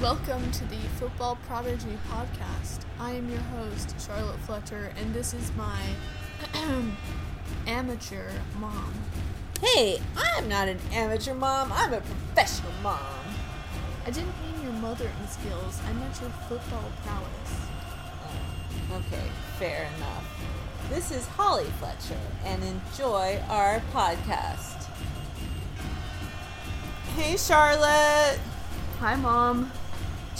Welcome to the Football Prodigy Podcast. I am your host, Charlotte Fletcher, and this is my amateur mom. Hey, I'm not an amateur mom, I'm a professional mom. I didn't mean your mothering skills, I meant your football prowess. Oh, okay, fair enough. This is Holly Fletcher, and enjoy our podcast. Hey, Charlotte. Hi, Mom.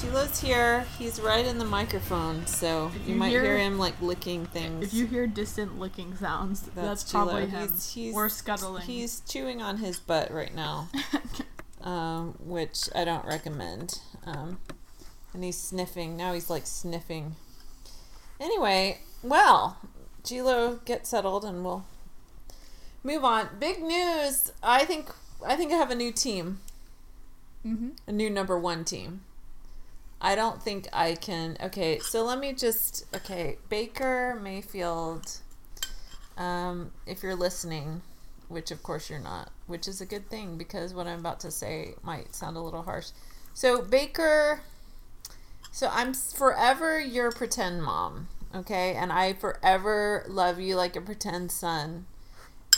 Chilo's here. He's right in the microphone, so you, you might hear- hear, him like licking things. If you hear distant licking sounds, that's, Chilo. probably him. He's, he's, or scuttling. He's chewing on his butt right now, um, which I don't recommend. Um, and he's sniffing. Now he's like sniffing. Anyway, well, Gilo, get settled, and we'll move on. Big news! I think I think I have a new team, mm-hmm. a new number one team. I don't think I can. Okay, so let me just. Okay, Baker Mayfield. Um, if you're listening, which of course you're not, which is a good thing because what I'm about to say might sound a little harsh. So Baker. So I'm forever your pretend mom, okay? And I forever love you like a pretend son.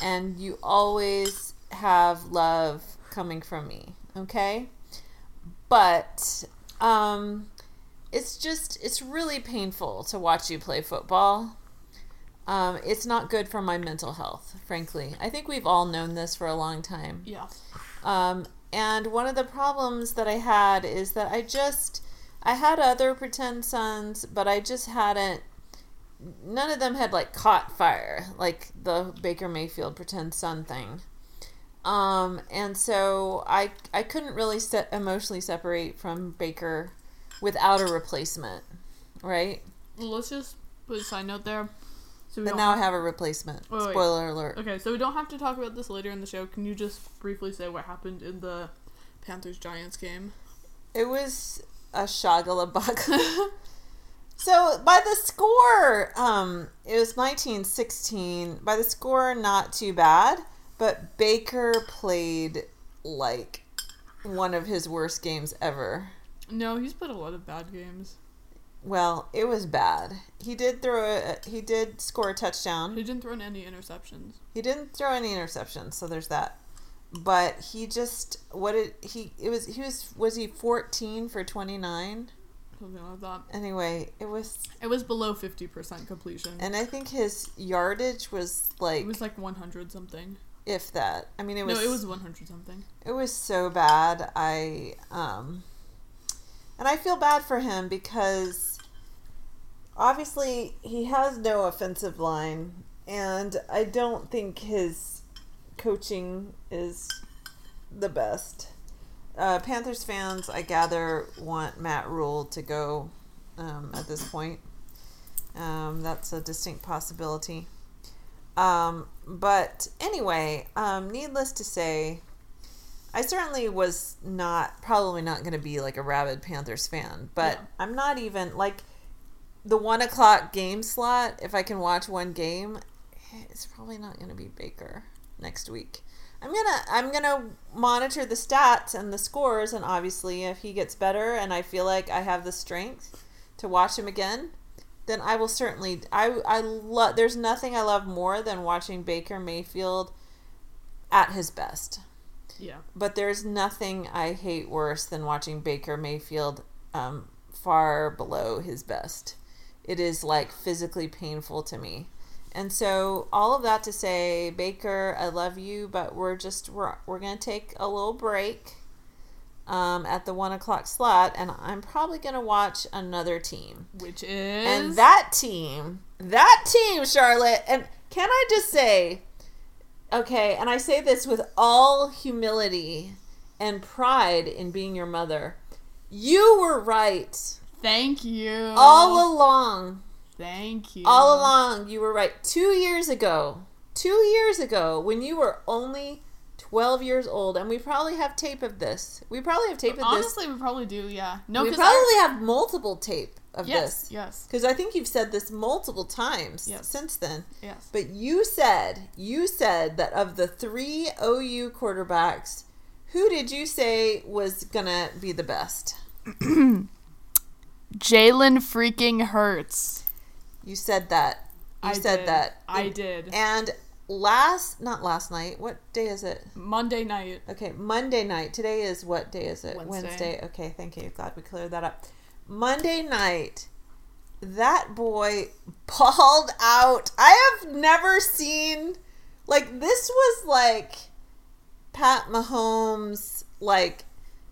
And you always have love coming from me, okay? But um it's just it's really painful to watch you play football. Um, it's not good for my mental health, frankly. I think we've all known this for a long time. Yeah. Um, and one of the problems that I had is that I just I had other pretend sons, but I just hadn't none of them had like caught fire like the Baker Mayfield pretend son thing. Um, and so I I couldn't really set emotionally separate from Baker without a replacement, right? Well, let's just put a side note there. So But now I have a replacement. Wait, wait. Spoiler alert. Okay, so we don't have to talk about this later in the show. Can you just briefly say what happened in the Panthers Giants game? It was a shagalabug. so by the score, um, it was nineteen sixteen. By the score, not too bad, but Baker played like one of his worst games ever. No, he's played a lot of bad games. Well, it was bad. He did throw a, he did score a touchdown. He didn't throw in any interceptions. He didn't throw any interceptions, so there's that. But he just what did he it was he was was he 14 for 29? Something like that. Anyway, it was It was below 50% completion. and I think his yardage was like it was like 100 something. If that. I mean it was no, it was 100 something. it was so bad. I um and I feel bad for him because obviously he has no offensive line and I don't think his coaching is the best. Uh, Panthers fans, I gather, want Matt Rhule to go um, at this point. Um, that's a distinct possibility. Um, but anyway, um, needless to say, I certainly was not, probably not going to be like a rabid Panthers fan, but Yeah. I'm not even like the one o'clock game slot. If I can watch one game, it's probably not going to be Baker next week. I'm gonna I'm gonna monitor the stats and the scores, and obviously, if he gets better and I feel like I have the strength to watch him again, then I will certainly. I I love. There's nothing I love more than watching Baker Mayfield at his best. Yeah. But there's nothing I hate worse than watching Baker Mayfield um, far below his best. It is like physically painful to me. And so all of that to say, Baker, I love you, but we're just we're we're gonna take a little break um, at the one o'clock slot, and I'm probably gonna watch another team. Which is. And that team, that team, Charlotte, and can I just say, okay, and I say this with all humility and pride in being your mother, you were right Thank you. all along. Thank you. All along, you were right. Two years ago, two years ago, when you were only 12 years old, and we probably have tape of this. We probably have tape of this. Honestly, we probably do, yeah. No, we probably have multiple tape of Yes, this. yes, yes. Because I think you've said this multiple times Yes. since then. yes. But you said, you said that of the three OU quarterbacks, who did you say was going to be the best? Jalen freaking Hurts. You said that. You I said did. that. I And- did. And last, not last night. What day is it? Monday night. Okay, Monday night. Today is what day is it? Wednesday. Okay, thank you. Glad we cleared that up. Monday night, that boy balled out. I have never seen like this was like Pat Mahomes like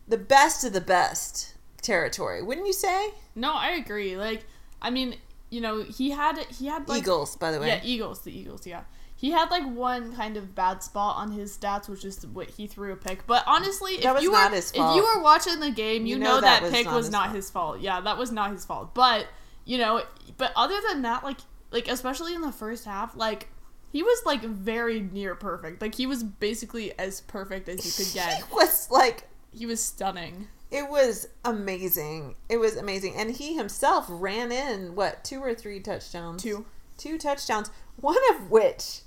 the best of the best territory, wouldn't you say? No, I agree. Like, I mean, you know, he had he had like Eagles, by the way. Yeah, Eagles, the Eagles, yeah. He had like one kind of bad spot on his stats, which is what he threw a pick. But honestly, if you were if you were watching the game, you, You know, know that, that was pick not was his not fault. his fault. Yeah, that was not his fault. But you know, but other than that, like like especially in the first half, like he was like very near perfect. Like he was basically as perfect as you could get. It was like He was stunning. it was amazing. It was amazing. And he himself ran in what, two or three touchdowns? Two. two touchdowns, one of which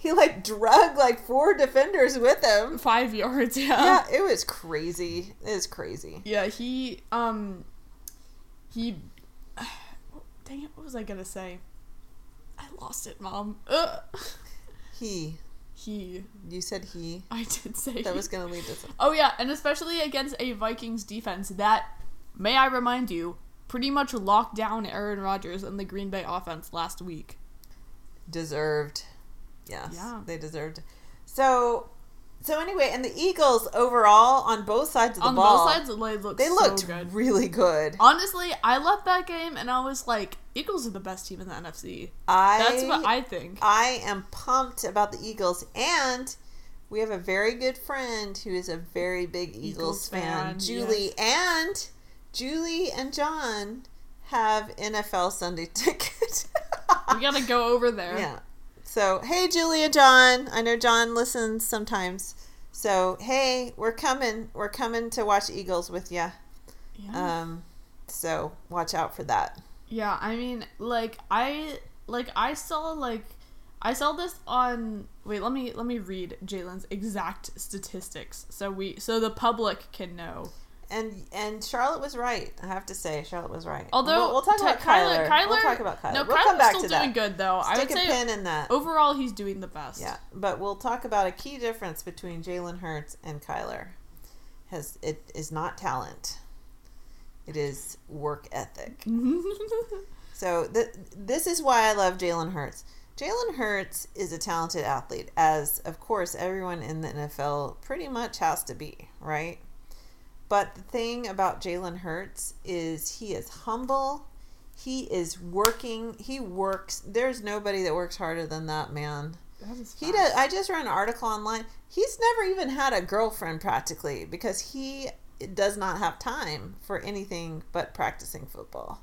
he like drug like four defenders with him. Five yards, Yeah, Yeah, it was crazy. It was crazy. Yeah, he um he dang it, what was I gonna say? I lost it, mom. Ugh. He, He you said he. I did say That he. was gonna lead to something. Oh yeah, and especially against a Vikings defense that may I remind you, pretty much locked down Aaron Rodgers and the Green Bay offense last week. Deserved. Yes, Yeah. they deserved. So, so anyway, and the Eagles overall on both sides of the On ball, both sides, they looked they so good. really good. Honestly, I left that game and I was like, Eagles are the best team in the NFC. I That's what I think. I am pumped about the Eagles, and we have a very good friend who is a very big Eagles, Eagles fan, fan, Julie, and Julie and John have NFL Sunday ticket. we gotta go over there. yeah. So hey, Julia John. I know John listens sometimes. So hey, we're coming. We're coming to watch Eagles with you. Yeah. Um, so watch out for that. Yeah, I mean, like I like I saw like I saw this on wait, let me let me read Jalen's exact statistics so we so the public can know. And and Charlotte was right. I have to say, Charlotte was right. Although we'll, we'll talk about Kyler. We'll talk about Kyler. No, we'll Kyler's come back still to doing that. good though. I would a say pin in that. overall he's doing the best. Yeah, but we'll talk about a key difference between Jalen Hurts and Kyler. Has it is not talent. It is work ethic. So th- this is why I love Jalen Hurts. Jalen Hurts is a talented athlete, as of course everyone in the NFL pretty much has to be, right? But the thing about Jalen Hurts is he is humble. He is working. He works. There's nobody that works harder than that man. That He does. I just read an article online. He's never even had a girlfriend practically because he does not have time for anything but practicing football.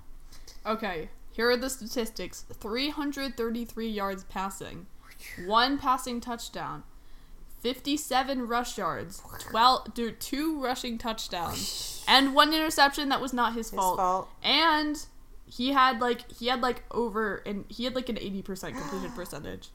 Okay, here are the statistics 333 yards passing, one passing touchdown, 57 rush yards, 12, dude, two rushing touchdowns, and one interception that was not his, His fault. fault. And he had like he had like over and he had like an 80% completion percentage.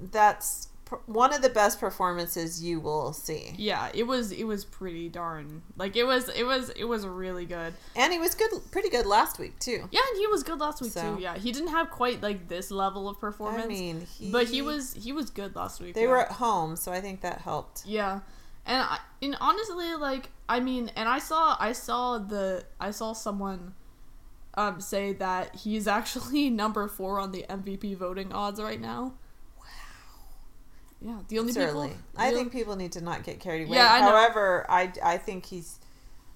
That's one of the best performances you will see. Yeah, it was it was pretty darn like it was it was it was really good. And he was good, pretty good last week too. Yeah, and he was good last week So- too. Yeah, he didn't have quite like this level of performance. I mean, he, but he was he was good last week. They yeah. were at home, so I think that helped. Yeah, and I, and honestly, like I mean, and I saw I saw the I saw someone um say that he's actually number four on the MVP voting odds right now. Yeah, the only It's people. I the- think people need to not get carried away. Yeah, I know. However, I, I think he's,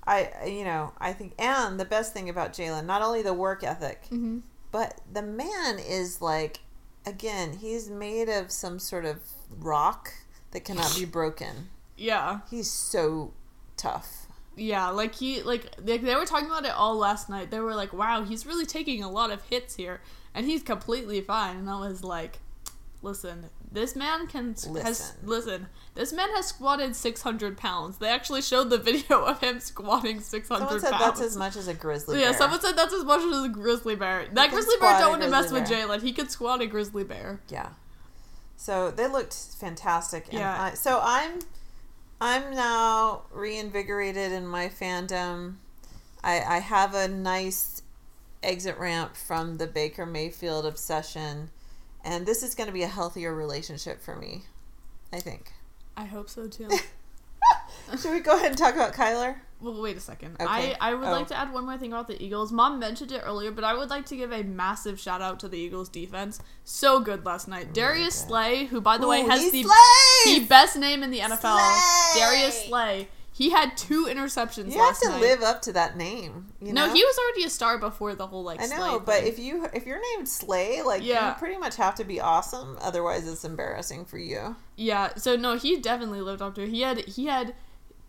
I you know I think and the best thing about Jalen, not only the work ethic, Mhm. but the man is like, again, he's made of some sort of rock that cannot be broken. Yeah, He's so tough. yeah, like he like they, they were talking about it all last night. They were like, "Wow, he's really taking a lot of hits here, and he's completely fine." And I was like, "Listen, this man can has Listen. listen. This man has squatted six hundred pounds. They actually showed the video of him squatting six Someone said pounds. that's as much as a grizzly yeah, someone said that's as much as a grizzly bear. That grizzly bear don't want to mess grizzly with bear. Jalen. He could squat a grizzly bear. Yeah. So they looked fantastic. And Yeah. I, so I'm I'm now reinvigorated in my fandom. I, I have a nice exit ramp from the Baker Mayfield obsession, and this is going to be a healthier relationship for me. I think. I hope so too. Should we go ahead and talk about Kyler? Well, wait a second. Okay. I, I would Oh. like to add one more thing about the Eagles. Mom mentioned it earlier, but I would like to give a massive shout out to the Eagles defense. So good last night. Oh Darius God. Slay, who by the way has the, slays! the best name in the NFL, Slay! Darius Slay. He had two interceptions You have to night. live up to that name. You no, know? he was already a star before the whole like. I know, but thing. if you if you're named Slay, like Yeah. you pretty much have to be awesome. Otherwise, it's embarrassing for you. Yeah, so no, he definitely lived up to it. He had he had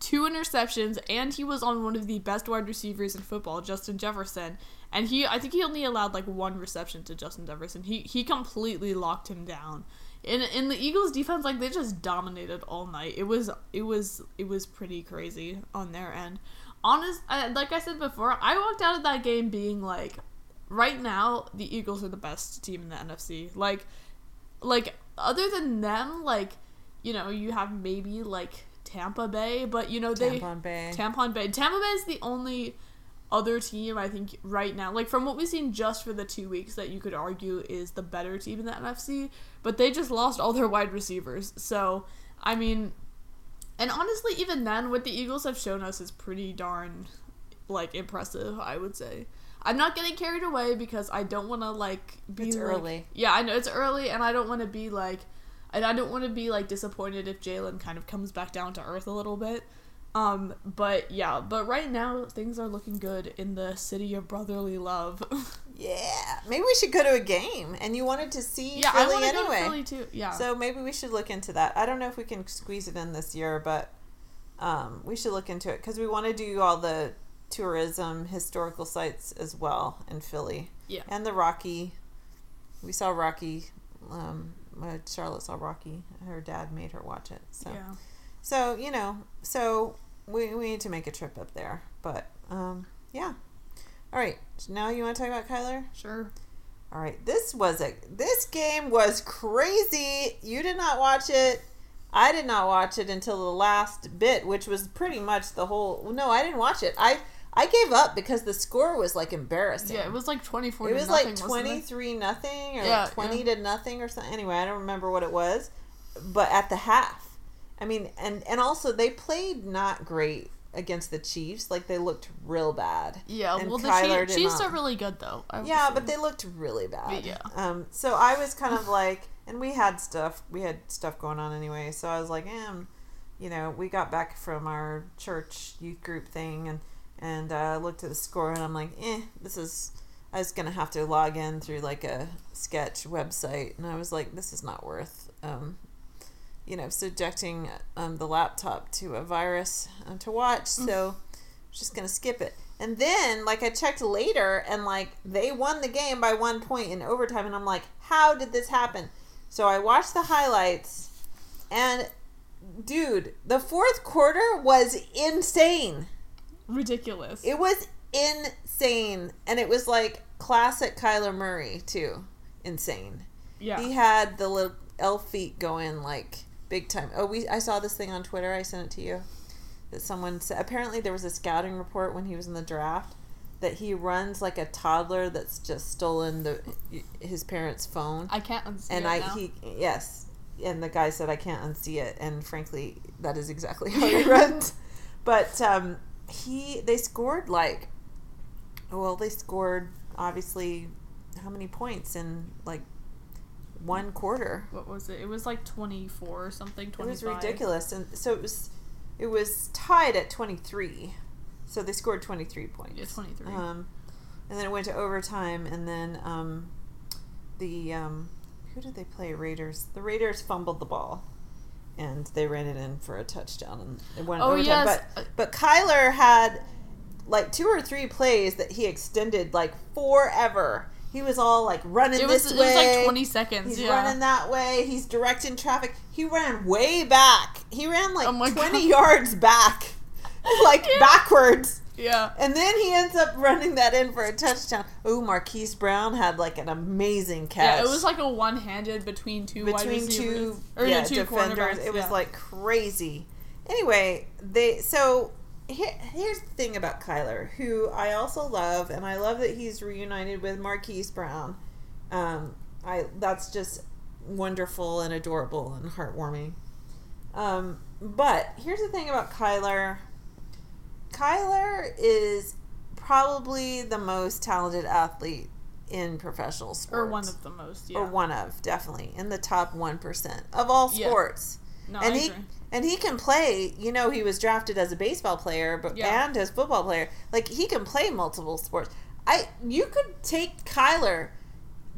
two interceptions and he was on one of the best wide receivers in football, Justin Jefferson. And he I think he only allowed like one reception to Justin Jefferson. He he completely locked him down. In in the Eagles defense like they just dominated all night. It was it was it was pretty crazy on their end. Honest I, like I said before, I walked out of that game being like right now the Eagles are the best team in the NFC. Like like other than them, like you know, you have maybe like Tampa Bay, but you know they Tampon Bay. Tampon Bay. Tampa Bay is the only other team I think right now, like from what we've seen just for the two weeks, that you could argue is the better team in the NFC. But they just lost all their wide receivers, so I mean, and honestly, even then, what the Eagles have shown us is pretty darn like impressive. I would say. I'm not getting carried away because I don't want to like be It's like- early. yeah, I know it's early, and I don't want to be like, and I don't want to be like disappointed if Jalen kind of comes back down to earth a little bit. Um, but yeah, but right now things are looking good in the city of brotherly love. Yeah, maybe we should go to a game. And you wanted to see yeah, I Philly want to go anyway. to Philly too. Yeah, So maybe we should look into that. I don't know if we can squeeze it in this year, but um, we should look into it because we want to do all the tourism historical sites as well in Philly. Yeah. And the Rocky. We saw Rocky. Um, uh, Charlotte saw Rocky. Her dad made her watch it. So, yeah. so you know, so we, we need to make a trip up there. But um, yeah. All right. So now you want to talk about Kyler? Sure. All right, this was a this game was crazy. You did not watch it. I did not watch it until the last bit, which was pretty much the whole. No, I didn't watch it. I I gave up because the score was like embarrassing. Yeah, it was like twenty four. It was like twenty three nothing or Yeah, like twenty to nothing or something. Anyway, I don't remember what it was, but at the half, I mean, and and also they played not great against the Chiefs. Like they looked real bad. Yeah, and well, the Kyler Chiefs, did Chiefs not. are really good though. I Yeah, say. but they looked really bad. Yeah. Um. So I was kind of like, and we had stuff. We had stuff going on anyway. So I was like, eh, you know, we got back from our church youth group thing, and and uh, looked at the score, and I'm like, eh, this is. I was gonna have to log in through like a sketch website, and I was like, this is not worth. Um, you know, subjecting um, the laptop to a virus uh, to watch. So I'm just gonna skip it. And then, like, I checked later, and like they won the game by one point in overtime, and I'm like, how did this happen? So I watched the highlights, and dude, the fourth quarter was insane. Ridiculous. It was insane, and it was like classic Kyler Murray too. Insane. yeah. He had the little elf feet going like big time. Oh, we I saw this thing on Twitter. I sent it to you. That someone said apparently there was a scouting report when he was in the draft that he runs like a toddler that's just stolen the his parents' phone. I can't unsee and it I now. he yes, and the guy said I can't unsee it, and frankly that is exactly how he runs. But um, he they scored like well they scored obviously how many points in like one quarter what was it? It was like twenty four or something. it was ridiculous and so it was it was tied at 23 so they scored 23 points Yeah, twenty three. um, and then it went to overtime and then um, the um, who did they play raiders the raiders fumbled the ball and they ran it in for a touchdown and it went Oh, overtime yes. but but kyler had like two or three plays that he extended like forever he was all like running it was this it way was like twenty seconds. He's yeah. running that way. He's directing traffic. He ran way back. He ran like Oh 20 God. yards back, like Yeah. backwards. Yeah. And then he ends up running that in for a touchdown. Oh, Marquise Brown had like an amazing catch. Yeah, it was like a one handed between two wide between two, or yeah, no, two defenders. It was yeah. like crazy. Anyway, they so here, here's the thing about Kyler, who I also love, and I love that he's reunited with Marquise Brown. Um, I that's just wonderful and adorable and heartwarming. Um, but here's the thing about Kyler. Kyler is probably the most talented athlete in professional sports, Or one of the most, yeah. or one of definitely in the top one percent of all Yeah. sports. no, and I he agree. and he can play. You know, he was drafted as a baseball player, but Yeah. and as football player. Like he can play multiple sports. I you could take Kyler.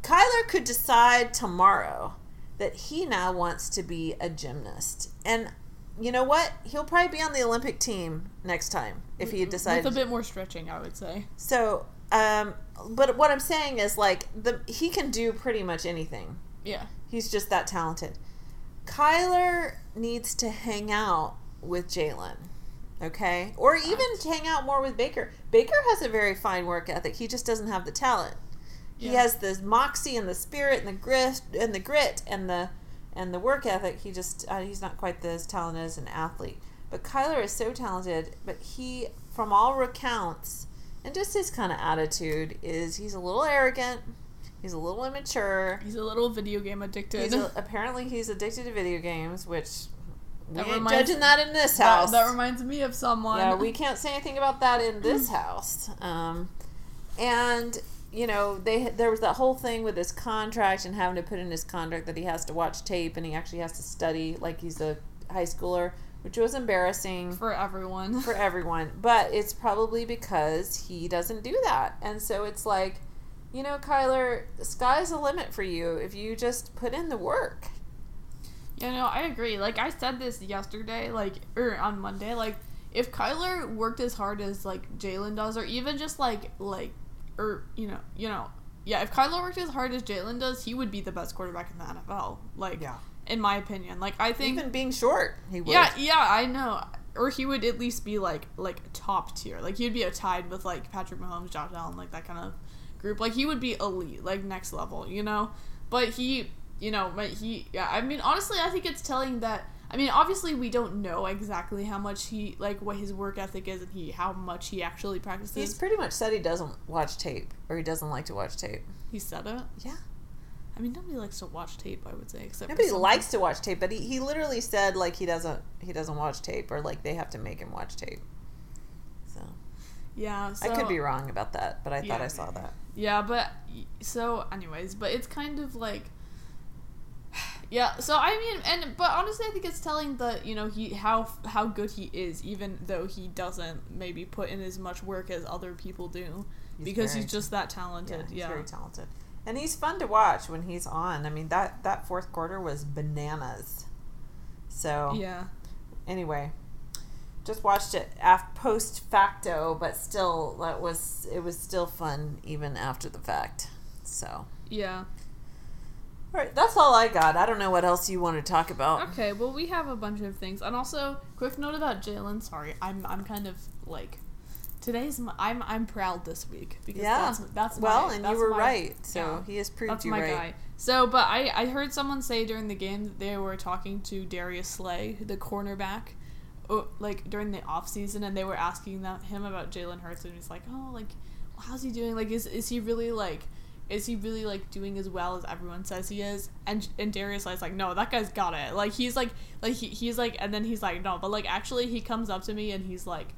Kyler could decide tomorrow that he now wants to be a gymnast, and you know what? He'll probably be on the Olympic team next time if he decides. With a bit more stretching, I would say. so, um, but what I'm saying is like the he can do pretty much anything. Yeah. He's just that talented. Kyler needs to hang out with Jalen, okay? Or even hang out more with Baker. Baker has a very fine work ethic. He just doesn't have the talent. He has the moxie and the spirit and the grit and the grit and the and the work ethic. He just uh, he's not quite as talented as an athlete. But Kyler is so talented. But he, from all recounts, and just his kind of attitude is he's a little arrogant. He's a little immature. He's a little video game addicted. He's a, apparently he's addicted to video games, which we That ain't reminds- judging that in this that, house. that reminds me of someone. yeah, we can't say anything about that in this house. Um, and you know, they there was that whole thing with his contract and having to put in his contract that he has to watch tape and he actually has to study like he's a high schooler, which was embarrassing for everyone. for everyone. But it's probably because he doesn't do that. And so it's like, you know, Kyler, sky's the limit for you if you just put in the work. You know, I agree. Like I said this yesterday, like or on Monday, like if Kyler worked as hard as like Jalen does, or even just like like or you know, you know, yeah, if Kyler worked as hard as Jalen does, he would be the best quarterback in the NFL. Like, Yeah. in my opinion, like I think, Even being short, he would. yeah, yeah, I know. Or he would at least be like like top tier. Like he'd be a tied with like Patrick Mahomes, Josh Allen, like that kind of group. Like he would be elite, like next level, you know. But he, you know, but he, yeah. I mean, honestly, I think it's telling that. I mean, obviously, we don't know exactly how much he like what his work ethic is and he how much he actually practices. He's pretty much said he doesn't watch tape or he doesn't like to watch tape. he said it. Yeah. I mean, nobody likes to watch tape. I would say, except Nobody likes to watch tape, but he, he literally said like he doesn't he doesn't watch tape or like they have to make him watch tape. So Yeah, so, I could be wrong about that, but I thought Yeah. I saw that. Yeah, but so anyways, but it's kind of like yeah, so I mean and but honestly I think it's telling that, you know, he how how good he is even though he doesn't maybe put in as much work as other people do He's because very- he's just that Yeah, talented. he's Yeah. very talented. And he's fun to watch when he's on. I mean that that fourth quarter was bananas. So Yeah. anyway, just watched it af- post facto, but still that was it was still fun even after the fact. So Yeah. All right, that's all I got. I don't know what else you want to talk about. Okay, well we have a bunch of things. And also, quick note about Jalen. Sorry, I'm I'm kind of like today's my, I'm I'm proud this week because Yeah. that's that's well, my, and that's you were my- right. So yeah. he has proved That's you my right. guy. So, but I, I heard someone say during the game that they were talking to Darius Slay, the cornerback, like during the off season, and they were asking that, him about Jalen Hurts, and he's like, oh, like, how's he doing? Like, is is he really like, is he really like doing as well as everyone says he is? And and Darius Slay's like, no, that guy's got it. Like he's like like he, he's like, and then he's like, no, but like actually he comes up to me and he's like.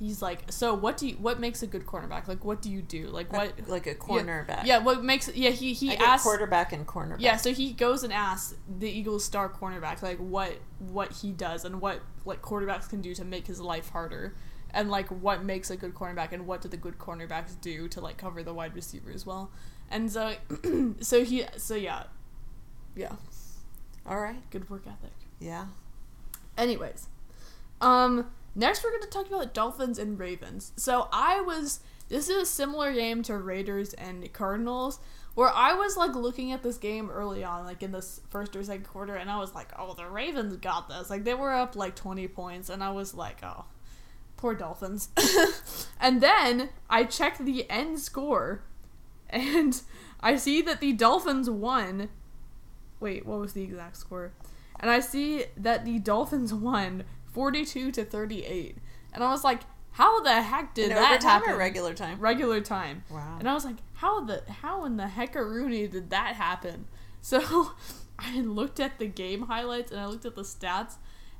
He's like, so what do you, what makes a good cornerback? Like, what do you do? Like, what, like a cornerback. yeah, what makes yeah he he I asks quarterback and cornerback. yeah so he goes and asks the Eagles star cornerback like what what he does and what like quarterbacks can do to make his life harder and like what makes a good cornerback and what do the good cornerbacks do to like cover the wide receiver as well and so so he so yeah yeah All right. good work ethic Yeah. Anyways, um, next we're going to talk about Dolphins and Ravens. So I was, this is a similar game to Raiders and Cardinals, where I was like looking at this game early on, like in this first or second quarter, and I was like, oh, the Ravens got this. Like they were up like 20 points, and I was like, oh, poor Dolphins. and then I checked the end score, and I see that the Dolphins won. Wait, what was the exact score? And I see that the Dolphins won 42 to 38. And I was like, how the heck did In that happen? or regular time? Regular time. Wow. And I was like, how the how in the heckaroonie did that happen? So I looked at the game highlights and I looked at the stats,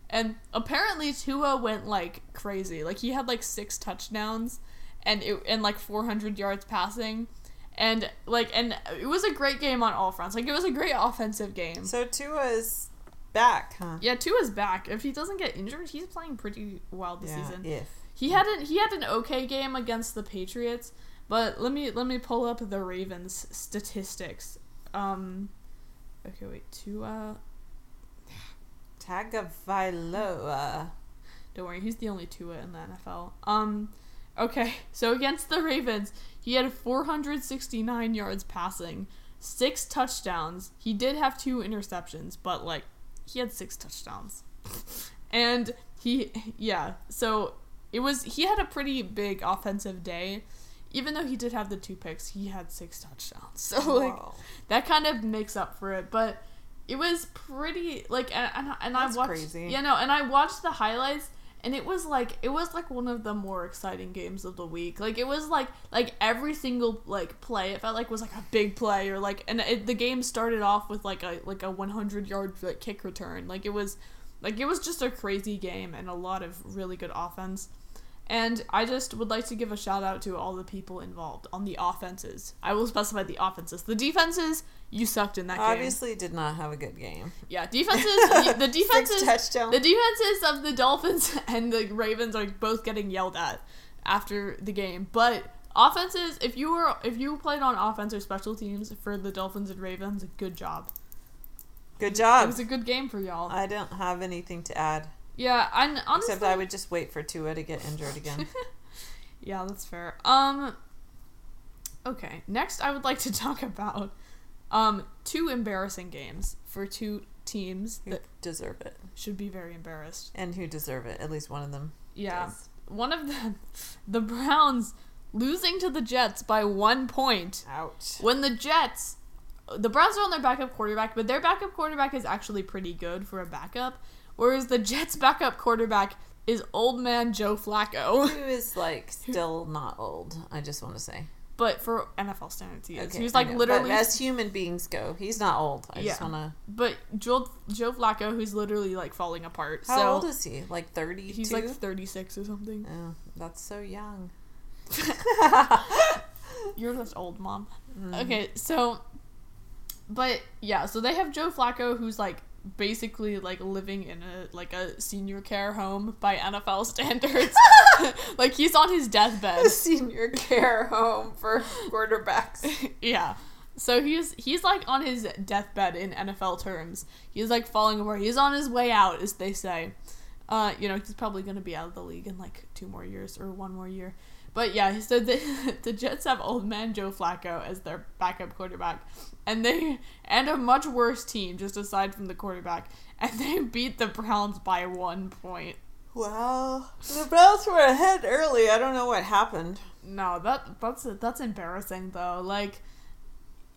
and apparently Tua went like crazy. Like he had like six touchdowns, and it and like 400 yards passing, and like and it was a great game on all fronts. Like it was a great offensive game. So Tua's back, huh? Yeah, Tua's back. If he doesn't get injured, he's playing pretty well this Yeah, season. If. He had an he had an okay game against the Patriots, but let me let me pull up the Ravens statistics. Um, okay, wait, Tua. Tagovailoa. Don't worry, he's the only Tua in the NFL. Um, okay, so against the Ravens, he had 469 yards passing, six touchdowns. He did have two interceptions, but like he had six touchdowns, and he yeah. So it was he had a pretty big offensive day. Even though he did have the two picks, he had six touchdowns. So like Whoa. that kind of makes up for it but it was pretty like and, and, and i watched crazy. yeah no and i watched the highlights and it was like it was like one of the more exciting games of the week like it was like like every single like play it felt like was like a big play or like and it, the game started off with like a like a 100 yard like kick return like it was like it was just a crazy game and a lot of really good offense and I just would like to give a shout out to all the people involved on the offenses. I will specify the offenses. The defenses, you sucked in that game. Obviously, did not have a good game. Yeah, defenses. the defenses. The defenses of the Dolphins and the Ravens are both getting yelled at after the game. But offenses, if you were if you played on offense or special teams for the Dolphins and Ravens, good job. Good job. It was a good game for y'all. I don't have anything to add. yeah, and honestly, Except I would just wait for Tua to get injured again. yeah, that's fair. Um okay, next I would like to talk about um two embarrassing games for two teams who that deserve it. should be very embarrassed. And who deserve it. At least one of them. Yeah. does. One of them the Browns losing to the Jets by 1 point Ouch. when the Jets the Browns are on their backup quarterback, but their backup quarterback is actually pretty good for a backup, whereas the Jets backup quarterback is old man Joe Flacco. Who is like still not old, I just want to say. But for NFL standards, he is. Okay, he was like literally But as human beings go, he's not old. I just want to. But Joe Joe Flacco, who's literally like falling apart. How so old is he? Like thirty. he's like 36 or something. Oh, that's so young. You're just old, mom. Mm. Okay, so, but yeah, so they have Joe Flacco, who's like basically like living in a like a senior care home by NFL standards. like he's on his deathbed. Senior care home for quarterbacks. yeah. So he's he's like on his deathbed in NFL terms. He's like falling apart. He's on his way out, as they say. Uh, you know, he's probably gonna be out of the league in like two more years or one more year. But yeah, so the the Jets have old man Joe Flacco as their backup quarterback, and they and a much worse team just aside from the quarterback, and they beat the Browns by one point. Well, the Browns were ahead early. I don't know what happened. No, that that's that's embarrassing though. Like,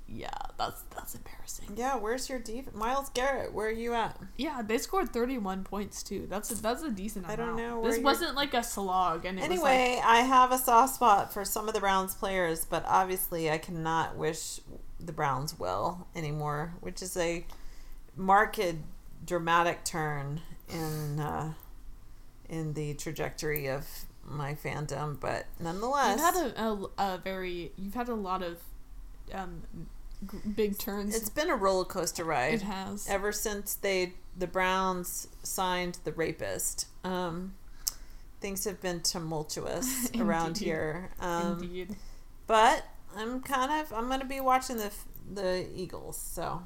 yeah, that's that's embarrassing. Yeah, where's your def? Myles Garrett, where are you at? Yeah, they scored 31 points too. That's a, that's a decent I don't know This wasn't like a slog, and was like, Anyway, I have a soft spot for some of the Browns players, but obviously I cannot wish the Browns well anymore, which is a marked dramatic turn in uh, in the trajectory of my fandom, but nonetheless, you've had a, a, a very you've had a lot of um g- big turns. it's been a roller coaster ride. it has. ever since they the Browns signed the rapist. Um, things have been tumultuous around here. Um, Indeed. but I'm kind of I'm gonna be watching the the Eagles, so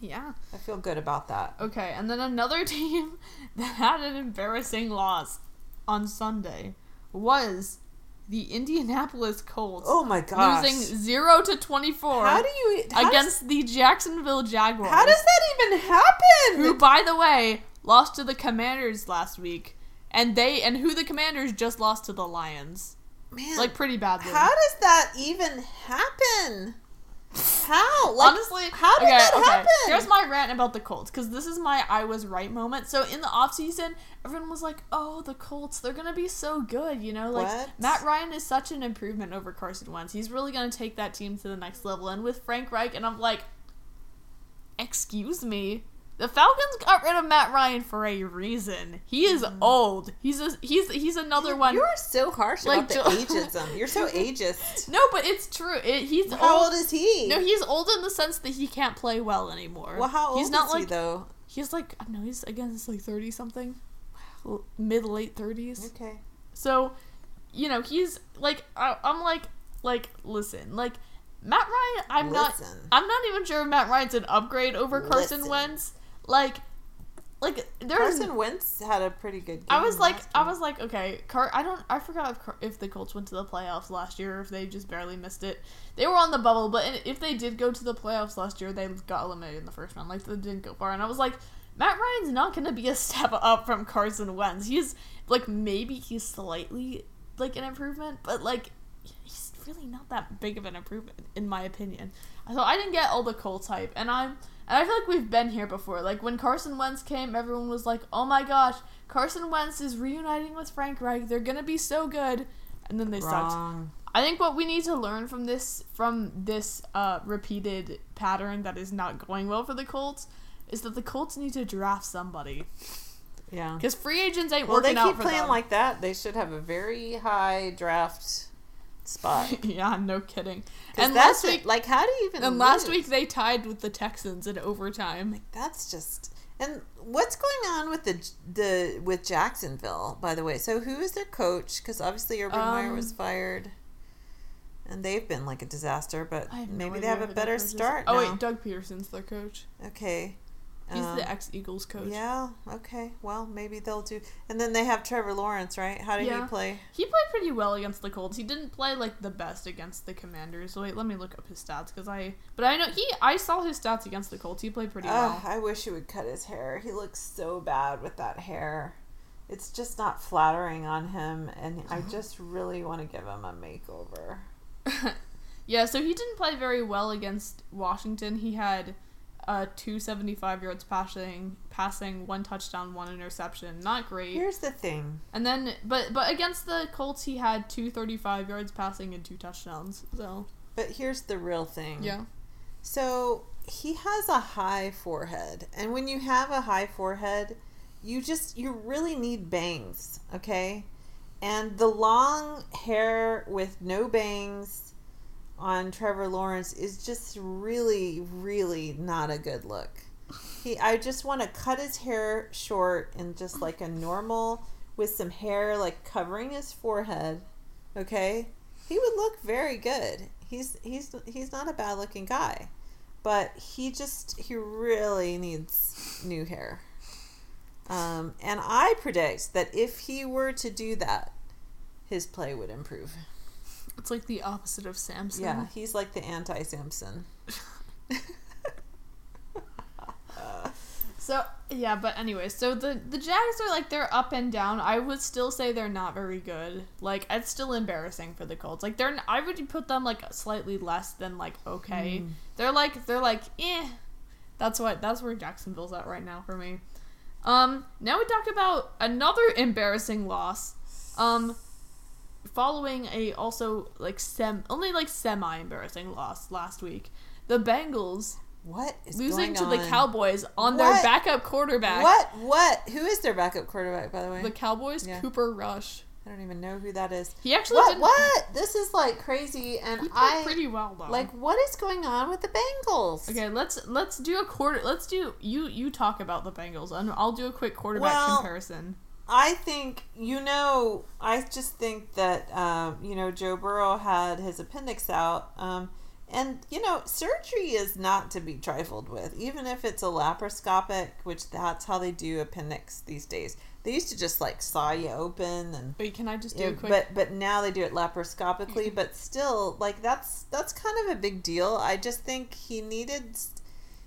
Yeah. I feel good about that. Okay, and then another team that had an embarrassing loss on Sunday was the Indianapolis Colts. Oh my gosh! Losing 0 to 24 how do you how against the Jacksonville Jaguars. How does that even happen? who by the way lost to the commanders last week and they and who the commanders just lost to the lions Man, like pretty badly how does that even happen? How? Like, Honestly, how did okay, that okay. happen? Here's my rant about the Colts because this is my I was right moment. So in the offseason, everyone was like, "Oh, the Colts, they're gonna be so good," you know. Like What? Matt Ryan is such an improvement over Carson Wentz. He's really gonna take that team to the next level. And with Frank Reich, and I'm like, excuse me. The Falcons got rid of Matt Ryan for a reason. He is hmm. old. He's a, he's he's another one. You are so harsh Like about the ageism. You're so ageist. no, but it's true. It, he's How old. old is he? No, he's old in the sense that he can't play well anymore. well, how old he's not is like he though? he's like I don't know. He's again, he's like thirty something, mid late thirties. Okay. So, you know, he's like I, I'm like like listen, like Matt Ryan. I'm not. I'm not even sure if Matt Ryan's an upgrade over Carson Listen. Wentz. Like, like there's. Carson Wentz had a pretty good game. I was like, I was like, okay, Car- I don't, I forgot if, Car- if the Colts went to the playoffs last year, or if they just barely missed it. They were on the bubble, but if they did go to the playoffs last year, they got eliminated in the first round. Like they didn't go far, and I was like, Matt Ryan's not going to be a step up from Carson Wentz. He's like maybe he's slightly like an improvement, but like really not that big of an improvement in my opinion. So I didn't get all the Colts hype, and I'm and I feel like we've been here before. Like when Carson Wentz came, everyone was like, "Oh my gosh, Carson Wentz is reuniting with Frank Reich. They're gonna be so good." And then they sucked. I think what we need to learn from this from this uh, repeated pattern that is not going well for the Colts is that the Colts need to draft somebody Yeah. because free agents ain't Well, they working out keep playing them. like that. They should have a very high draft spot. yeah, no kidding. And last it. week, like, how do you even? and last week they tied with the Texans in overtime. That's just. And what's going on with the the with Jacksonville? By the way, so who is their coach? Because obviously Urban Meyer Um, was fired, and they've been like a disaster. But have no maybe they have a better start. Oh now. wait, Doug Pederson's their coach. Okay. He's Um, the ex Eagles coach. Yeah. Okay. Well, maybe they'll do. And then they have Trevor Lawrence, right? How did Yeah. he play? He played pretty well against the Colts. He didn't play like the best against the Commanders. So wait, let me look up his stats because I. But I know he. I saw his stats against the Colts. He played pretty Ugh, well. I wish he would cut his hair. He looks so bad with that hair. It's just not flattering on him, and I just really want to give him a makeover. yeah, so he didn't play very well against Washington. He had uh 275 yards passing, passing, one touchdown, one interception. Not great. Here's the thing. And then but but against the Colts he had 235 yards passing and two touchdowns. So, But here's the real thing. yeah. So he has a high forehead, and when you have a high forehead, you just you really need bangs, okay? And the long hair with no bangs on Trevor Lawrence is just really, really not a good look. He, I just want to cut his hair short and just like a normal with some hair like covering his forehead. Okay, he would look very good. He's he's he's not a bad looking guy, but he just he really needs new hair. Um, and I predict that if he were to do that, his play would improve. It's like the opposite of Samson. Yeah, he's like the anti Samson. So yeah, but anyway, so the the Jags are like they're up and down. I would still say they're not very good. Like it's still embarrassing for the Colts. Like they're I would put them like slightly less than like okay. They're like they're like eh. That's what that's where Jacksonville's at right now for me. Um, now we talk about another embarrassing loss. Um, following a also like sem only like semi embarrassing loss last week. The Bengals What is losing to the? Cowboys on What? their backup quarterback. What? What? Who is their backup quarterback, by the way? The Cowboys, Yeah. Cooper Rush. I don't even know who that is. He actually What? What? This is like crazy, and He I pretty well though. like. What is going on with the Bengals? okay, let's let's do a quarter. Let's do you you talk about the Bengals, and I'll do a quick quarterback Well, comparison. I think you know. I just think that um, you know Joe Burrow had his appendix out, um, and you know surgery is not to be trifled with, even if it's a laparoscopic, which that's how they do appendix these days. They used to just like saw you open and Wait, can I just do a quick? but but now they do it laparoscopically. But still, like that's that's kind of a big deal. I just think he needed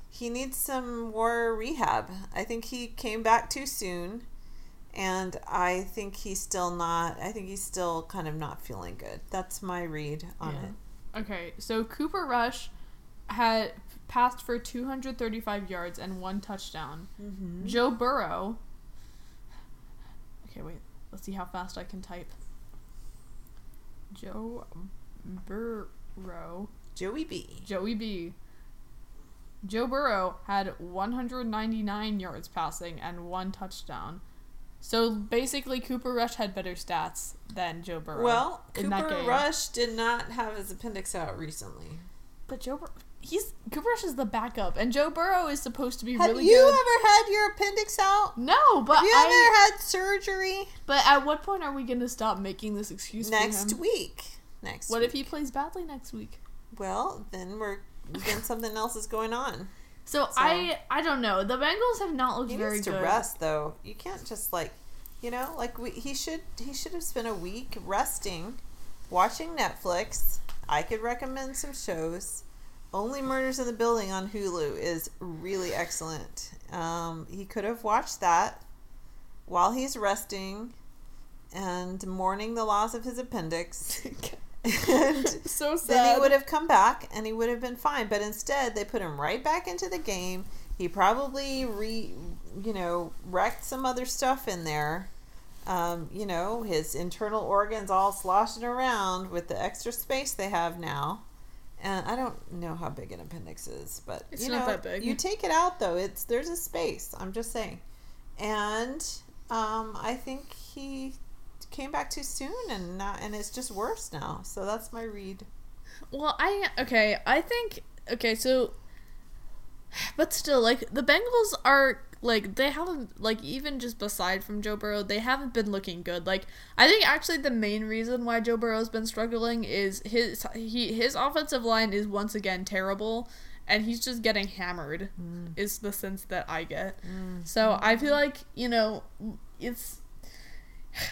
he needs some more rehab. I think he came back too soon, and I think he's still not. I think he's still kind of not feeling good. That's my read on Yeah. it. Okay, so Cooper Rush had passed for 235 yards and one touchdown. Mm-hmm. Joe Burrow. Okay, wait. Let's see how fast I can type. Joe Burrow. Joey B. Joey B. Joe Burrow had 199 yards passing and one touchdown. So basically, Cooper Rush had better stats than Joe Burrow. Well, Cooper. Rush did not have his appendix out recently. but Joe, Bur- he's Cooper Rush is the backup, and Joe Burrow is supposed to be Have really Have you good. ever had your appendix out? no, but Have you I. ever had surgery? But at what point are we gonna stop making this excuse Next for him? week. Next. What week. if he plays badly next week? Well, then we're then something else is going on. So, I I don't know. The Bengals have not looked He very needs to good. rest though. You can't just like, you know, like we, he should he should have spent a week resting, watching Netflix. I could recommend some shows. Only Murders in the Building on Hulu is really excellent. Um, he could have watched that while he's resting and mourning the loss of his appendix. and so sad. then he would have come back and he would have been fine. But instead, they put him right back into the game. He probably re, you know, wrecked some other stuff in there. Um, you know, his internal organs all sloshing around with the extra space they have now. And I don't know how big an appendix is, but It's you not know, that big. you take it out though. It's there's a space. I'm just saying, and um, I think he came back too soon, and not, and it's just worse now. So that's my read. Well, I okay. I think okay. So, but still, like the Bengals are like they haven't like even just beside from Joe Burrow, they haven't been looking good. Like I think actually the main reason why Joe Burrow's been struggling is his he his offensive line is once again terrible. And he's just getting hammered, mm. is the sense that I get. Mm. So I feel like you know, it's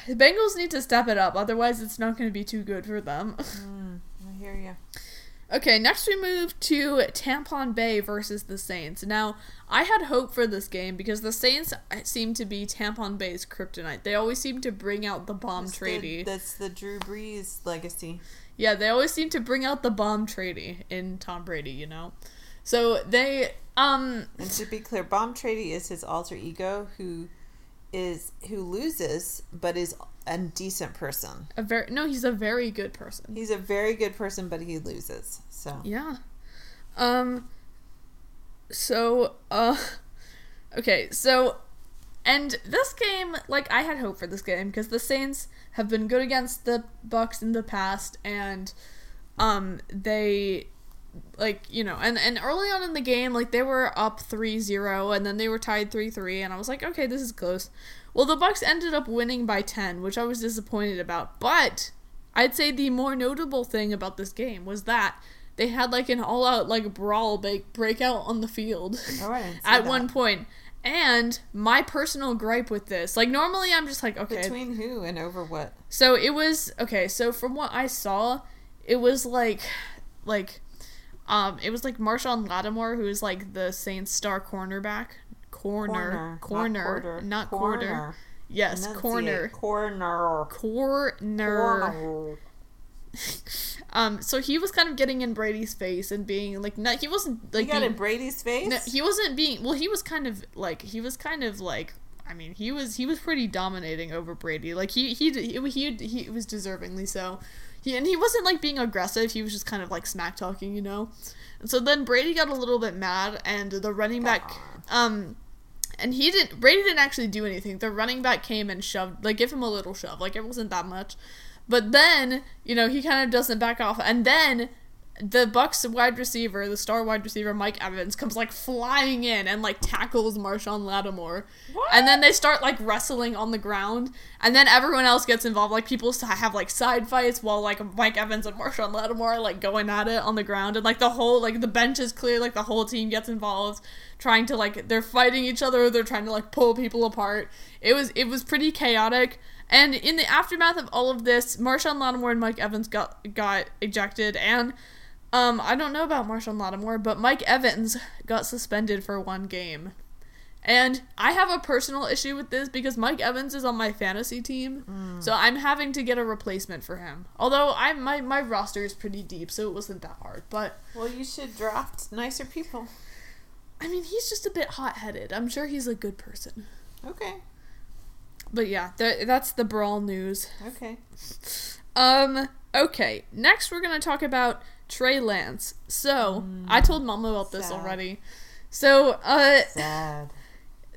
the Bengals need to step it up. Otherwise, it's not going to be too good for them. I hear you. Okay, next we move to Tampa Bay versus the Saints. Now, I had hope for this game because the Saints seem to be Tampa Bay's kryptonite. They always seem to bring out the bomb That's the, that's the Drew Brees legacy. Yeah, they always seem to bring out the bomb tradie in Tom Brady, you know? So they, um, And to be clear, Bomb Trady is his alter ego who is who loses but is a decent person. a very, no, he's a very good person. He's a very good person, but he loses. So Yeah. Um so uh okay, so and this game like I had hope for this game because the Saints have been good against the Bucks in the past and um they like you know and and early on in the game like they were up 3-0 and then they were tied 3-3 and I was like okay this is close. Well, the Bucks ended up winning by 10, which I was disappointed about. But I'd say the more notable thing about this game was that they had like an all-out like brawl break breakout on the field Oh, I didn't see at that. one point. And my personal gripe with this, like normally I'm just like okay, between who and over what? so it was okay. So from what I saw, it was like, like, um, it was like Marshon Lattimore, who is like the Saints star cornerback, corner, corner, quarter. not quarter. Yes, corner, Corner. corner. Corner. Um, so he was kind of getting in Brady's face and being like, not he wasn't like He got being- in Brady's face. No, he wasn't being well. He was kind of like he was kind of like. I mean, he was he was pretty dominating over Brady. Like he he he he, he was deservingly so. He and he wasn't like being aggressive. He was just kind of like smack talking, you know. And so then Brady got a little bit mad, and the running back, um, and he didn't. Brady didn't actually do anything. The running back came and shoved, like, give him a little shove. Like it wasn't that much. But then, you know, he kind of doesn't back off, and then the Bucks wide receiver, the star wide receiver Mike Evans, comes like flying in and like tackles Marshon Lattimore, and then they start like wrestling on the ground, and then everyone else gets involved. Like people have like side fights while like Mike Evans and Marshon Lattimore are like going at it on the ground, and like the whole like the bench is clear, like the whole team gets involved, trying to like they're fighting each other, they're trying to like pull people apart. It was it was pretty chaotic. And in the aftermath of all of this, Marshon Lattimore and Mike Evans got got ejected, and um, I don't know about Marshon Lattimore, but Mike Evans got suspended for one game. And I have a personal issue with this because Mike Evans is on my fantasy team, so I'm having to get a replacement for him. Although I my my roster is pretty deep, so it wasn't that hard. But Well, you should draft nicer people. I mean, he's just a bit hot headed. I'm sure he's a good person. Okay. But yeah, th- that's the brawl news. Okay. Um. Okay. Next, we're gonna talk about Trey Lance. So I told Mama about this already. So, uh, Sad.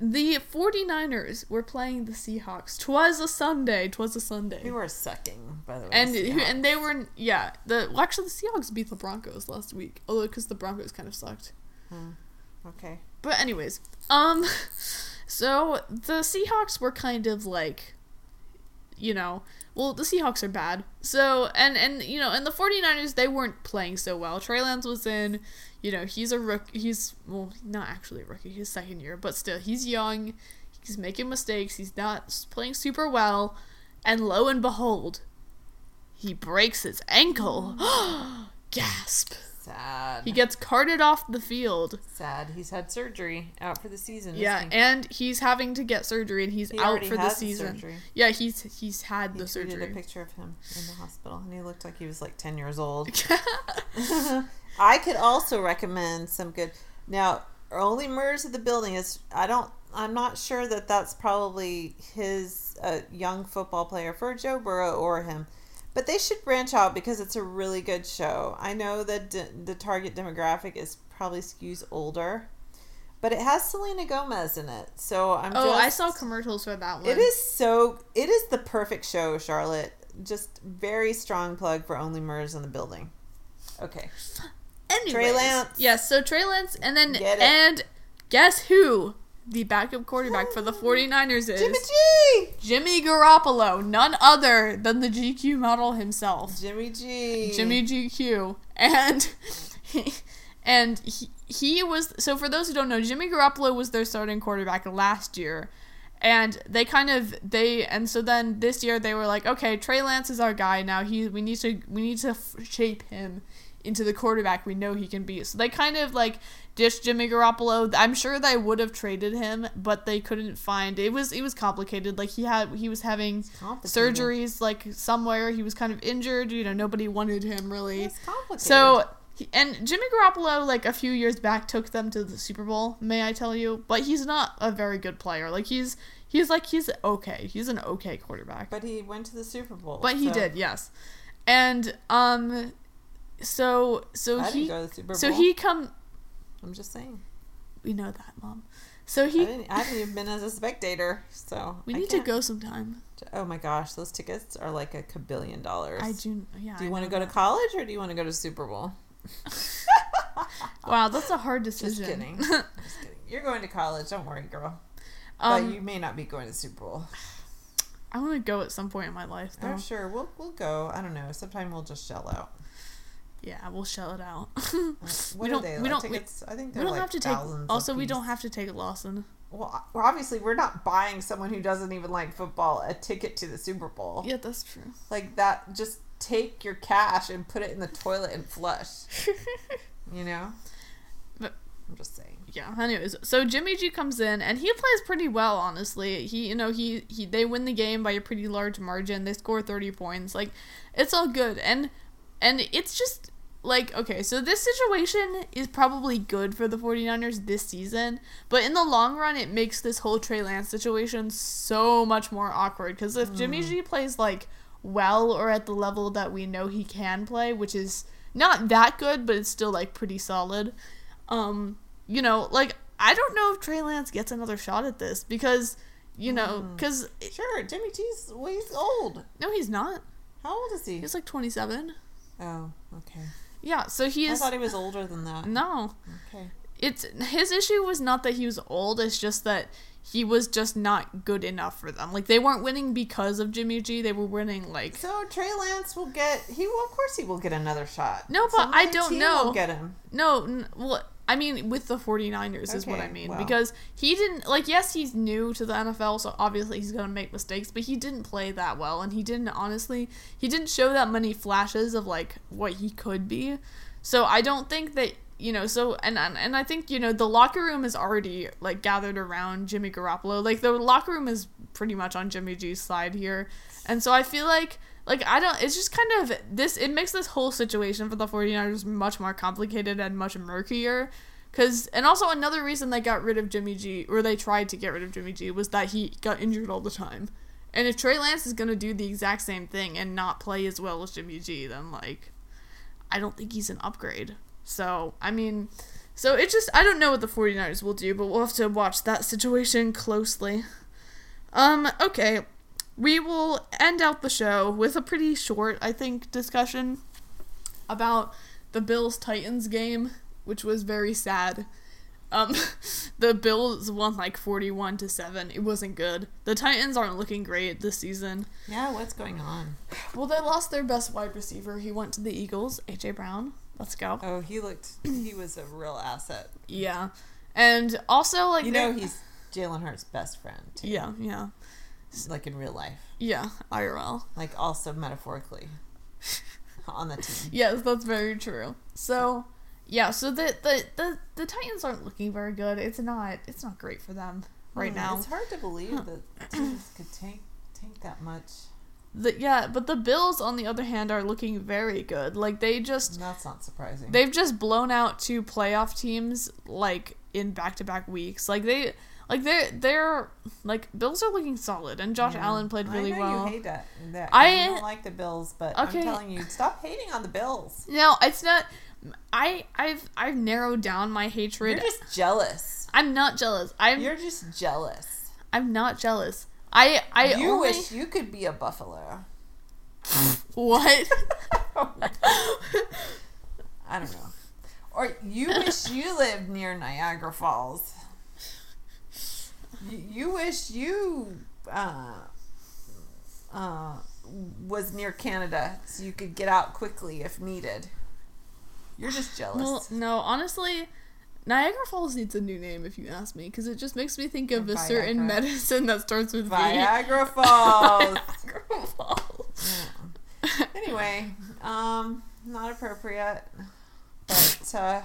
the 49ers were playing the Seahawks. Twas a Sunday. Twas a We Sunday. were sucking, by the way. And and they were yeah. The well, actually the Seahawks beat the Broncos last week. Although because the Broncos kind of sucked. Okay. But anyways, um, so the Seahawks were kind of like, you know, well the Seahawks are bad. So and and you know and the 49ers they weren't playing so well. Trey Lance was in, you know, he's a rook. He's well not actually a rookie. He's second year, but still he's young. He's making mistakes. He's not playing super well, and lo and behold, he breaks his ankle. Gasp. Sad. He gets carted off the field. Sad. He's had surgery. Out for the season. Yeah, he? and he's having to get surgery, and he's He out for the season. surgery. yeah, he's he's had He the surgery. a picture of him in the hospital, and he looked like he was like ten years old. I could also recommend some good. Now, only murders of the building is. I don't. I'm not sure that that's probably his uh, young football player for Joe Burrow or him, but they should branch out because it's a really good show. I know that d- the target demographic is probably skews older, but it has Selena Gomez in it. So I'm. oh, just, I saw commercials for that one. it is so. It is the perfect show, Charlotte. Just very strong plug for Only Murders in the Building. Okay. Anyways, Trey Lance. Yes, so Trey Lance, and then and guess who? The backup quarterback for the 49ers is Jimmy G. Jimmy Garoppolo, none other than the GQ model himself. Jimmy G. Jimmy GQ, and and he, he was so for those who don't know, Jimmy Garoppolo was their starting quarterback last year, and they kind of they and so then this year they were like, okay, Trey Lance is our guy now. He we need to we need to shape him into the quarterback we know he can be. So they kind of like dished Jimmy Garoppolo. I'm sure they would have traded him, but they couldn't find it was it was complicated. Like he had he was having surgeries like somewhere. He was kind of injured. You know, nobody wanted him really. It's complicated. So he- and Jimmy Garoppolo, like a few years back, took them to the Super Bowl. May I tell you? But he's not a very good player. Like he's he's like he's okay. He's an okay quarterback. but he went to the Super Bowl. But he so did, yes. And um, so so I he go to the Super Bowl. so he come. I'm just saying. We know that, mom. So I, he. didn't, I haven't even been as a spectator, so We I need to can't- go sometime. Oh my gosh, those tickets are like a kabillion dollars. I do. Yeah. Do you I want to go to college or do you want to go to Super Bowl? Wow, that's a hard decision. Just kidding. Just kidding. You're going to college. Don't worry, girl. um, but you may not be going to Super Bowl. I want to go at some point in my life, though. I'm sure we'll we'll go. I don't know. Sometime we'll just shell out. Yeah, we'll shell it out. What don't- are they? we like don't- we- I think we don't like have to take. Also, we don't have to take Lawson. Well, well, obviously, we're not buying someone who doesn't even like football a ticket to the Super Bowl. Yeah, that's true. Like that. Just take your cash and put it in the toilet and flush. You know. But- I'm just saying. yeah. Anyways, so Jimmy G comes in and he plays pretty well. Honestly, he you know he he they win the game by a pretty large margin. They score thirty points. Like, it's all good and and it's just like okay so this situation is probably good for the 49ers this season but in the long run it makes this whole trey lance situation so much more awkward because if jimmy g plays like well or at the level that we know he can play which is not that good but it's still like pretty solid um you know like i don't know if trey lance gets another shot at this because you know because Sure, Jimmy T's. Well, he's old. no he's not How old is he? he's like 27 Oh, okay. Yeah so he is. I thought he was older than that. no Okay. it's his issue was not that he was old it's just that he was just not good enough for them like they weren't winning because of jimmy g they were winning like So Trey Lance will get. He will, of course, he will get another shot. No, but I don't know. Will get him. no n- well i mean with the 49ers is what i mean because he didn't like yes he's new to the nfl so obviously he's gonna make mistakes but he didn't play that well and he didn't honestly he didn't show that many flashes of like what he could be. So i don't think that you know, so and and and I think you know the locker room is already like gathered around Jimmy Garoppolo. Like the locker room is pretty much on Jimmy G's side here, and so I feel like like I don't. It's just kind of this. It makes this whole situation for the 49ers much more complicated and much murkier. Cause and also another reason they got rid of Jimmy G or they tried to get rid of Jimmy G was that he got injured all the time. And if Trey Lance is gonna do the exact same thing and not play as well as Jimmy G, then like I don't think he's an upgrade. So, I mean, so it just, I don't know what the 49ers will do, but we'll have to watch that situation closely. Um, okay. We will end out the show with a pretty short, I think, discussion about the Bills Titans game, which was very sad. Um, the Bills won like 41 to 7. It wasn't good. The Titans aren't looking great this season. Yeah, what's going on? Well, they lost their best wide receiver. He went to the Eagles, AJ Brown. Let's go. Oh, he looked. He was a real asset. Yeah. And also like You know, he's Jalen Hurts' best friend. Too. Yeah, yeah. Like in real life. Yeah, IRL. Like also metaphorically. on the team. Yes, that's very true. So, yeah, so the, the the the Titans aren't looking very good. It's not it's not great for them right Hmm, now. It's hard to believe that teams could tank tank that much. The, yeah, but the Bills on the other hand are looking very good. Like they just That's not surprising. they've just blown out two playoff teams like in back-to-back weeks. Like they like they're they're like Bills are looking solid and Josh Yeah. Allen played really I know well. You hate that. that I- I don't like the Bills, but Okay. I'm telling you, stop hating on the Bills. No, it's not. I I've I've narrowed down my hatred. You're just jealous. I'm not jealous. I'm You're just jealous. I'm not jealous. I I you only wish you could be a buffalo. what? I don't know. Or you wish you lived near Niagara Falls. You, you wish you uh, uh, was near Canada so you could get out quickly if needed. You're just jealous. well, no, honestly, Niagara Falls needs a new name if you ask me, because it just makes me think of a certain medicine that starts with V. Viagra Falls. Niagara Falls. Yeah. Anyway, um, not appropriate. But uh,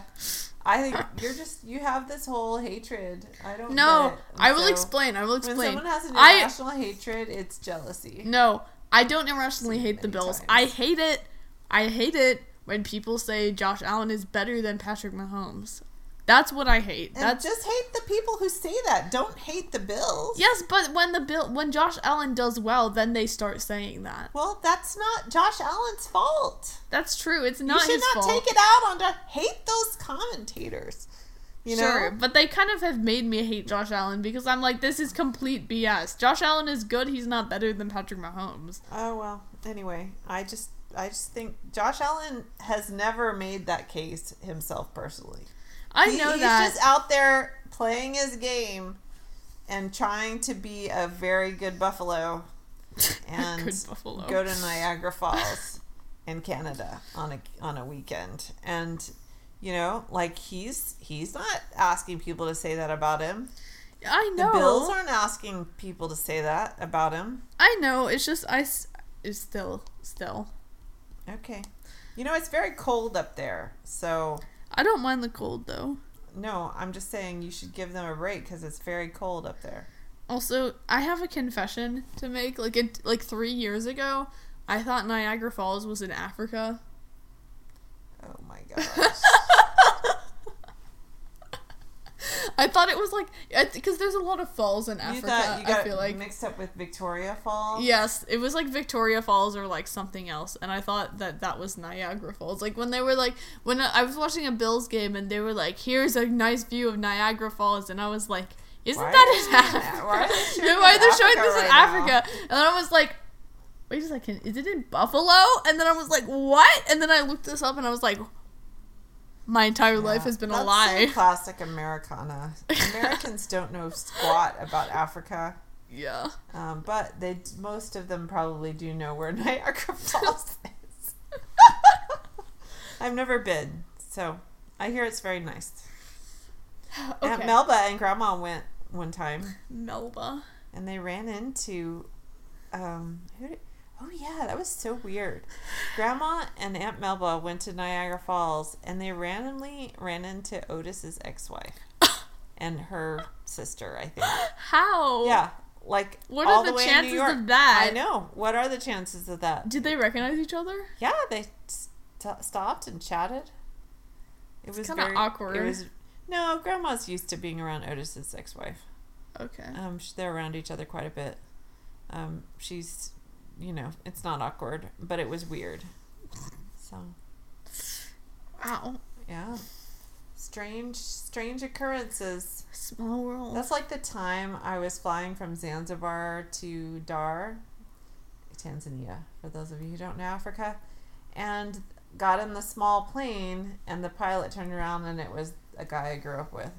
I think you're just you have this whole hatred. I don't. Know. No, get it. And I will so explain. I will explain. When someone has an I irrational hatred, it's jealousy. no, I don't irrationally hate the Bills. times. I hate it. I hate it when people say Josh Allen is better than Patrick Mahomes. That's what I hate. And That's just hate the people who say that. Don't hate the Bills. Yes, but when the bill when Josh Allen does well, then they start saying that. Well, that's not Josh Allen's fault. That's true. It's not you should not fault. take it out on to hate those commentators. You know. sure, but they kind of have made me hate Josh Allen because I'm like, this is complete BS. Josh Allen is good. He's not better than Patrick Mahomes. Oh well. Anyway, I just I just think Josh Allen has never made that case himself personally. I He- know he's that. just out there playing his game and trying to be a very good buffalo and Good buffalo. go to Niagara Falls in Canada on a on a weekend. And you know, like he's he's not asking people to say that about him. I know. The. Bills aren't asking people to say that about him. I know. It's just I. s- still still. Okay. You know, it's very cold up there. So, I don't mind the cold though. no, I'm just saying you should give them a break because it's very cold up there. Also, I have a confession to make. Like it, like three years ago, I thought Niagara Falls was in Africa. Oh my gosh. I thought it was like because there's a lot of falls in you Africa. thought you got I feel like mixed up with Victoria Falls? yes, it was like Victoria Falls or like something else, and I thought that that was Niagara Falls. Like when they were like when I was watching a Bills game and they were like, "Here's a nice view of Niagara Falls," and I was like, "Isn't Why that in Africa? Why are they showing yeah, why are this they showing Africa this in right now? Africa?" And then I was like. Wait a second, is it in Buffalo? And then I was like, what? And then I looked this up and I was like, my entire life has been a lie. classic Americana. Americans don't know squat about Africa, Yeah. um, but they most of them probably do know where Niagara Falls is. I've never been, so I hear it's very nice. Aunt Melba and Grandma went one time, Melba. and they ran into um, who did, yeah, that was so weird. Grandma and Aunt Melba went to Niagara Falls and they randomly ran into Otis's ex-wife and her sister, I think. How? Yeah, like What all are the way chances of that? I know. What are the chances of that? Did they recognize each other? Yeah, they st- stopped and chatted. It was kinda awkward. It was no. Grandma's used to being around Otis's ex-wife. Okay. Um, they're around each other quite a bit. Um, she's, you know, it's not awkward, but it was weird. So Wow. yeah, strange, strange occurrences. Small world. That's like the time I was flying from Zanzibar to Dar, Tanzania, for those of you who don't know Africa, and got in the small plane, and the pilot turned around, and it was a guy I grew up with.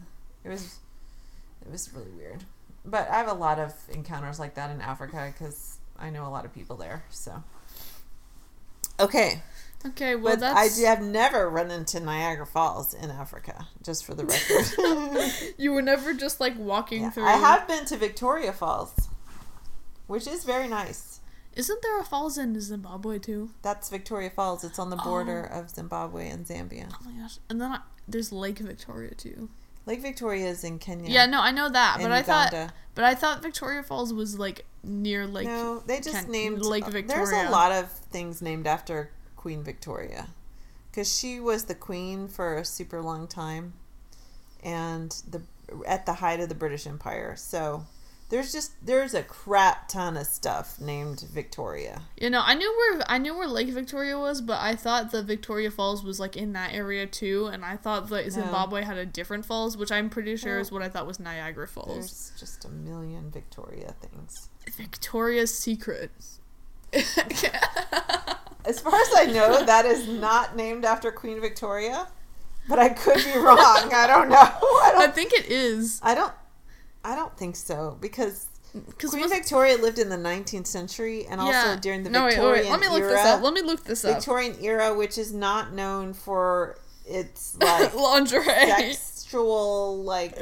It was, it was really weird. But I have a lot of encounters like that in Africa because I know a lot of people there. So. Okay, okay. Well, but I that's d- have never run into Niagara Falls in Africa, just for the record. you were never just like walking Yeah, through. I have been to Victoria Falls, which is very nice. Isn't there a falls in Zimbabwe too? That's Victoria Falls. It's on the border oh. of Zimbabwe and Zambia. Oh my gosh! And then I, there's Lake Victoria too. Lake Victoria is in Kenya. Yeah, no, I know that, but I thought, but I thought Victoria Falls was like near Lake. no, they just Ken- named Lake Victoria. There's a lot of things named after Queen Victoria, because she was the queen for a super long time, and the at the height of the British Empire. So there's just there's a crap ton of stuff named Victoria. You know, I knew where I knew where Lake Victoria was, but I thought the Victoria Falls was like in that area too, and I thought that Zimbabwe had a different falls, which I'm pretty sure is what I thought was Niagara Falls. There's just a million Victoria things. Victoria's Secret. As far as I know, that is not named after Queen Victoria, but I could be wrong. I don't know. I I don't. think it is I don't. I don't think so because Queen Victoria lived in the 19th century and also during the no, wait, Victorian wait, Let me look era. this up. Let me look this up. Victorian era, which is not known for its like Lingerie. sexual like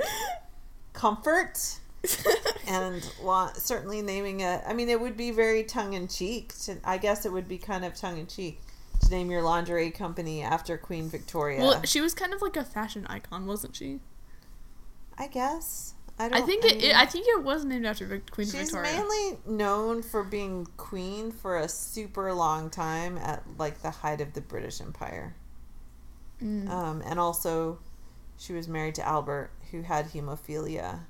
comfort. and lo- certainly naming a i mean it would be very tongue-in-cheek i guess it would be kind of tongue-in-cheek to name your lingerie company after queen victoria Well, she was kind of like a fashion icon, wasn't she? i guess i I think it, mean. I think it was named after Vic- Queen she's Victoria. mainly known for being queen for a super long time at like the height of the british empire Mm. um, and also she was married to albert who had hemophilia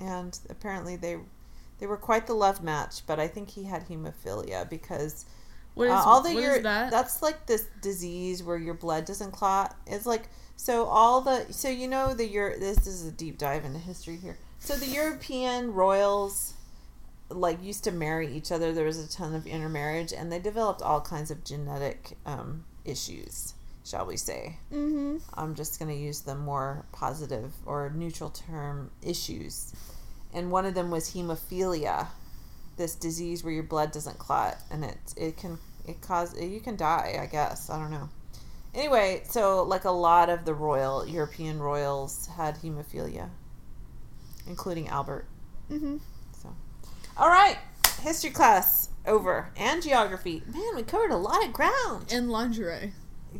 and apparently they they were quite the love match but i think he had hemophilia because What is, uh, all the what your is that? that's like this disease where your blood doesn't clot it's like so all the so you know the your this is a deep dive into history here so the european royals like used to marry each other there was a ton of intermarriage and they developed all kinds of genetic um, issues shall we say mm-hmm. I'm just going to use the more positive or neutral term issues. And one of them was hemophilia, this disease where your blood doesn't clot and it it can it cause you can die, I guess. I don't know. Anyway, so like a lot of the royal European royals had hemophilia, including Albert. Mm-hmm. So, all right, history class over and geography. Man, we covered a lot of ground. And lingerie.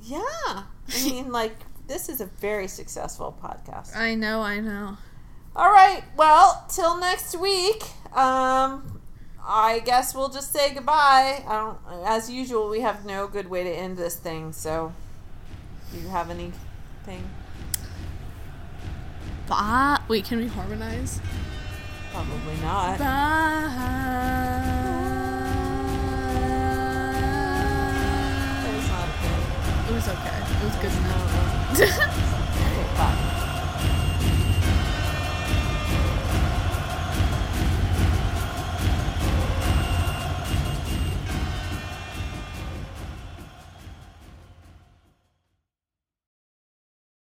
Yeah. I mean, like, this is a very successful podcast. I know, I know. All right. Well, till next week. Um, I guess we'll just say goodbye. I don't. As usual, we have no good way to end this thing. So, do you have anything? Bye. Wait, can we harmonize? Probably not. Bye. That was not a It was okay. It was good good. enough. Okay, bye.